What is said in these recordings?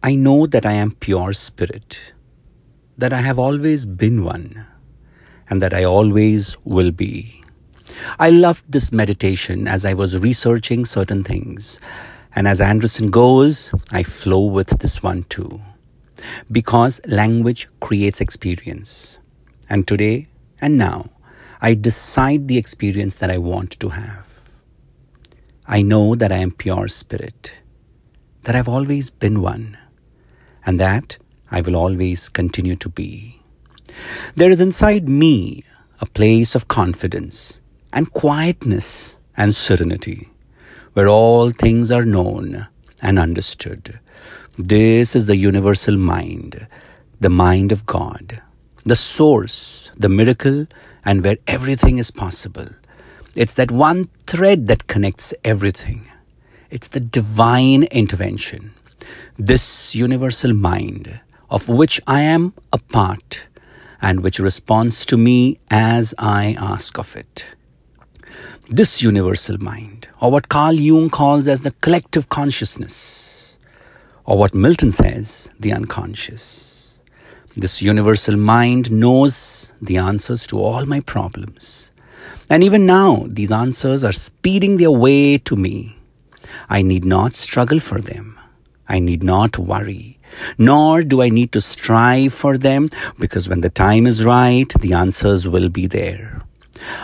I know that I am pure spirit, that I have always been one, and that I always will be. I loved this meditation as I was researching certain things, and as Andersen goes, I flow with this one too. Because language creates experience. And today and now, I decide the experience that I want to have. I know that I am pure spirit, that I've always been one and that I will always continue to be. There is inside me a place of confidence and quietness and serenity where all things are known and understood. This is the universal mind, the mind of God, the source, the miracle, and where everything is possible. It's that one thread that connects everything. It's the divine intervention this universal mind of which I am a part and which responds to me as I ask of it. This universal mind, or what Carl Jung calls as the collective consciousness, or what Milton says, the unconscious. This universal mind knows the answers to all my problems. And even now, these answers are speeding their way to me. I need not struggle for them. I need not worry, nor do I need to strive for them because when the time is right, the answers will be there.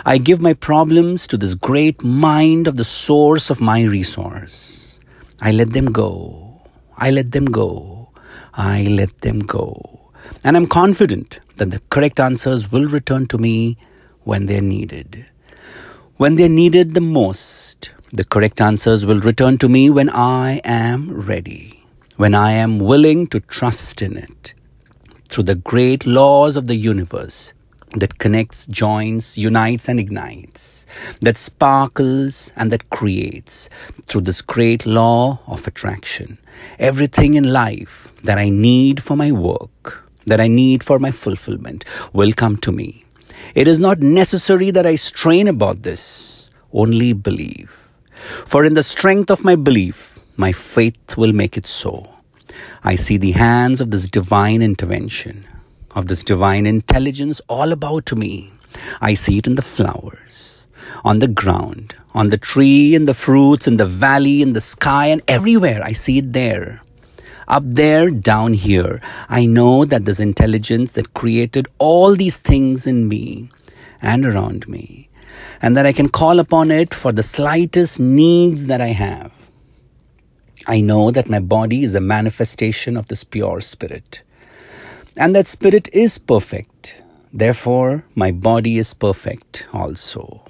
I give my problems to this great mind of the source of my resource. I let them go. I let them go. I let them go. And I'm confident that the correct answers will return to me when they're needed. When they're needed the most, the correct answers will return to me when I am ready, when I am willing to trust in it. Through the great laws of the universe that connects, joins, unites, and ignites, that sparkles and that creates, through this great law of attraction, everything in life that I need for my work, that I need for my fulfillment, will come to me. It is not necessary that I strain about this, only believe. For in the strength of my belief, my faith will make it so. I see the hands of this divine intervention, of this divine intelligence all about me. I see it in the flowers, on the ground, on the tree, in the fruits, in the valley, in the sky, and everywhere. I see it there. Up there, down here, I know that this intelligence that created all these things in me and around me and that I can call upon it for the slightest needs that I have. I know that my body is a manifestation of this pure spirit, and that spirit is perfect. Therefore, my body is perfect also.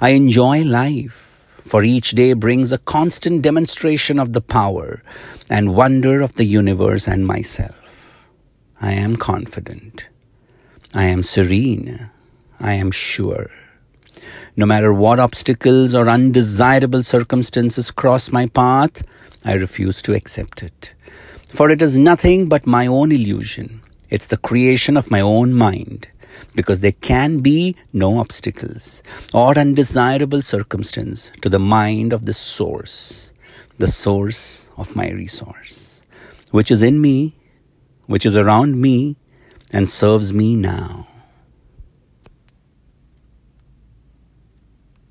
I enjoy life, for each day brings a constant demonstration of the power and wonder of the universe and myself. I am confident. I am serene. I am sure. No matter what obstacles or undesirable circumstances cross my path, I refuse to accept it. For it is nothing but my own illusion. It's the creation of my own mind. Because there can be no obstacles or undesirable circumstance to the mind of the source, the source of my resource, which is in me, which is around me, and serves me now.